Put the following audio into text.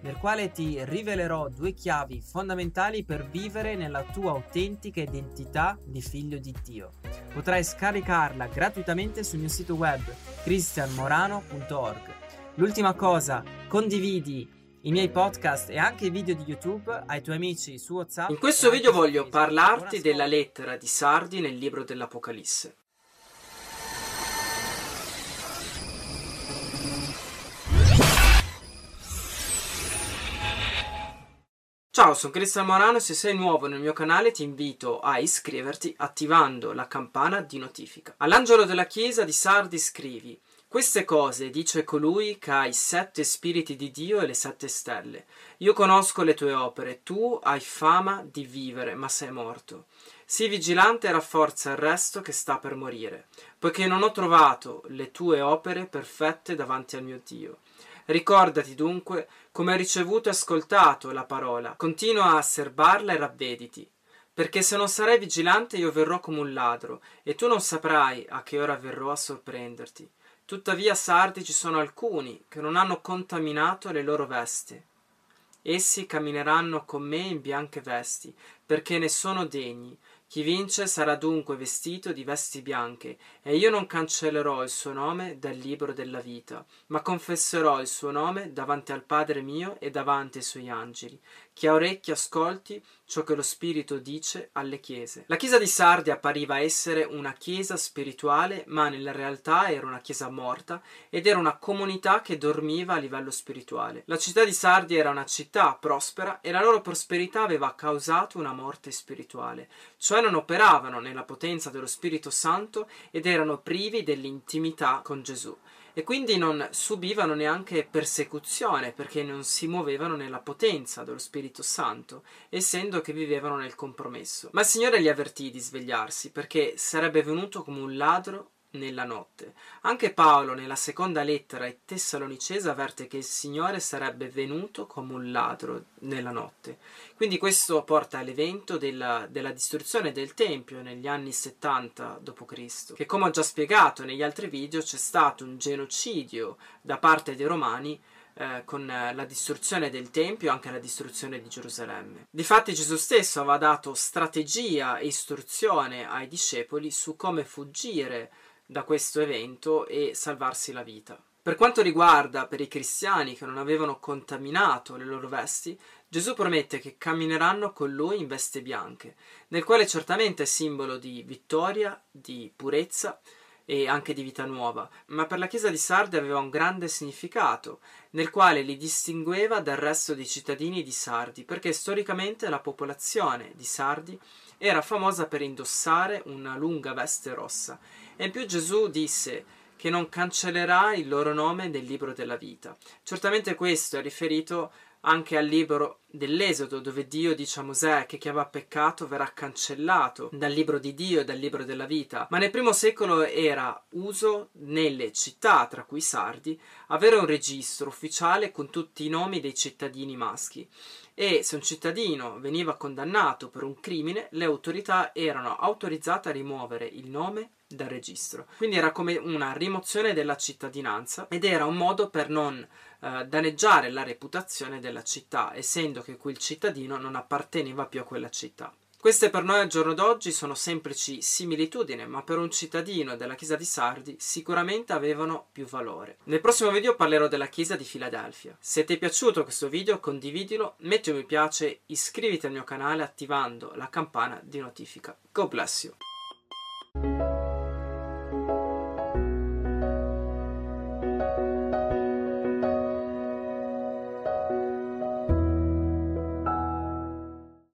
nel quale ti rivelerò due chiavi fondamentali per vivere nella tua autentica identità di figlio di Dio. Potrai scaricarla gratuitamente sul mio sito web cristianmorano.org. L'ultima cosa, condividi i miei podcast e anche i video di YouTube ai tuoi amici su WhatsApp. In questo video voglio parlarti della lettera di Sardi nel libro dell'Apocalisse. Ciao, sono Cristian Morano e se sei nuovo nel mio canale ti invito a iscriverti attivando la campana di notifica. All'angelo della chiesa di Sardi scrivi queste cose dice colui che ha i sette spiriti di Dio e le sette stelle. Io conosco le tue opere, tu hai fama di vivere, ma sei morto. Sii vigilante e rafforza il resto che sta per morire, poiché non ho trovato le tue opere perfette davanti al mio Dio. Ricordati dunque come hai ricevuto e ascoltato la parola, continua a serbarla e ravvediti. Perché se non sarai vigilante io verrò come un ladro, e tu non saprai a che ora verrò a sorprenderti. Tuttavia, sardi ci sono alcuni che non hanno contaminato le loro vesti. Essi cammineranno con me in bianche vesti, perché ne sono degni. Chi vince sarà dunque vestito di vesti bianche, e io non cancellerò il suo nome dal libro della vita, ma confesserò il suo nome davanti al Padre mio e davanti ai suoi angeli. Chi ha orecchi ascolti ciò che lo Spirito dice alle chiese. La chiesa di Sardi appariva essere una chiesa spirituale, ma nella realtà era una chiesa morta ed era una comunità che dormiva a livello spirituale. La città di Sardi era una città prospera e la loro prosperità aveva causato una morte spirituale, cioè non operavano nella potenza dello Spirito Santo ed erano privi dell'intimità con Gesù e quindi non subivano neanche persecuzione perché non si muovevano nella potenza dello Spirito Santo, essendo che vivevano nel compromesso. Ma il Signore li avvertì di svegliarsi perché sarebbe venuto come un ladro nella notte. Anche Paolo nella seconda lettera ai Tessalonicesi avverte che il Signore sarebbe venuto come un ladro nella notte. Quindi questo porta all'evento della, della distruzione del Tempio negli anni 70 d.C., che come ho già spiegato negli altri video c'è stato un genocidio da parte dei Romani eh, con la distruzione del Tempio e anche la distruzione di Gerusalemme. Difatti Gesù stesso aveva dato strategia e istruzione ai discepoli su come fuggire da questo evento e salvarsi la vita. Per quanto riguarda per i cristiani che non avevano contaminato le loro vesti, Gesù promette che cammineranno con lui in veste bianche, nel quale certamente è simbolo di vittoria, di purezza e anche di vita nuova, ma per la Chiesa di Sardi aveva un grande significato, nel quale li distingueva dal resto dei cittadini di Sardi, perché storicamente la popolazione di Sardi era famosa per indossare una lunga veste rossa e in più Gesù disse che non cancellerà il loro nome nel libro della vita. Certamente questo è riferito anche al libro dell'Esodo, dove Dio dice a Mosè che chi aveva peccato verrà cancellato dal libro di Dio e dal libro della vita. Ma nel primo secolo era uso nelle città, tra cui Sardi, avere un registro ufficiale con tutti i nomi dei cittadini maschi. E se un cittadino veniva condannato per un crimine, le autorità erano autorizzate a rimuovere il nome dal registro. Quindi era come una rimozione della cittadinanza ed era un modo per non eh, danneggiare la reputazione della città, essendo che quel cittadino non apparteneva più a quella città. Queste per noi al giorno d'oggi sono semplici similitudini, ma per un cittadino della chiesa di Sardi sicuramente avevano più valore. Nel prossimo video parlerò della chiesa di Filadelfia. Se ti è piaciuto questo video condividilo, metti un mi piace, iscriviti al mio canale attivando la campana di notifica. God bless you!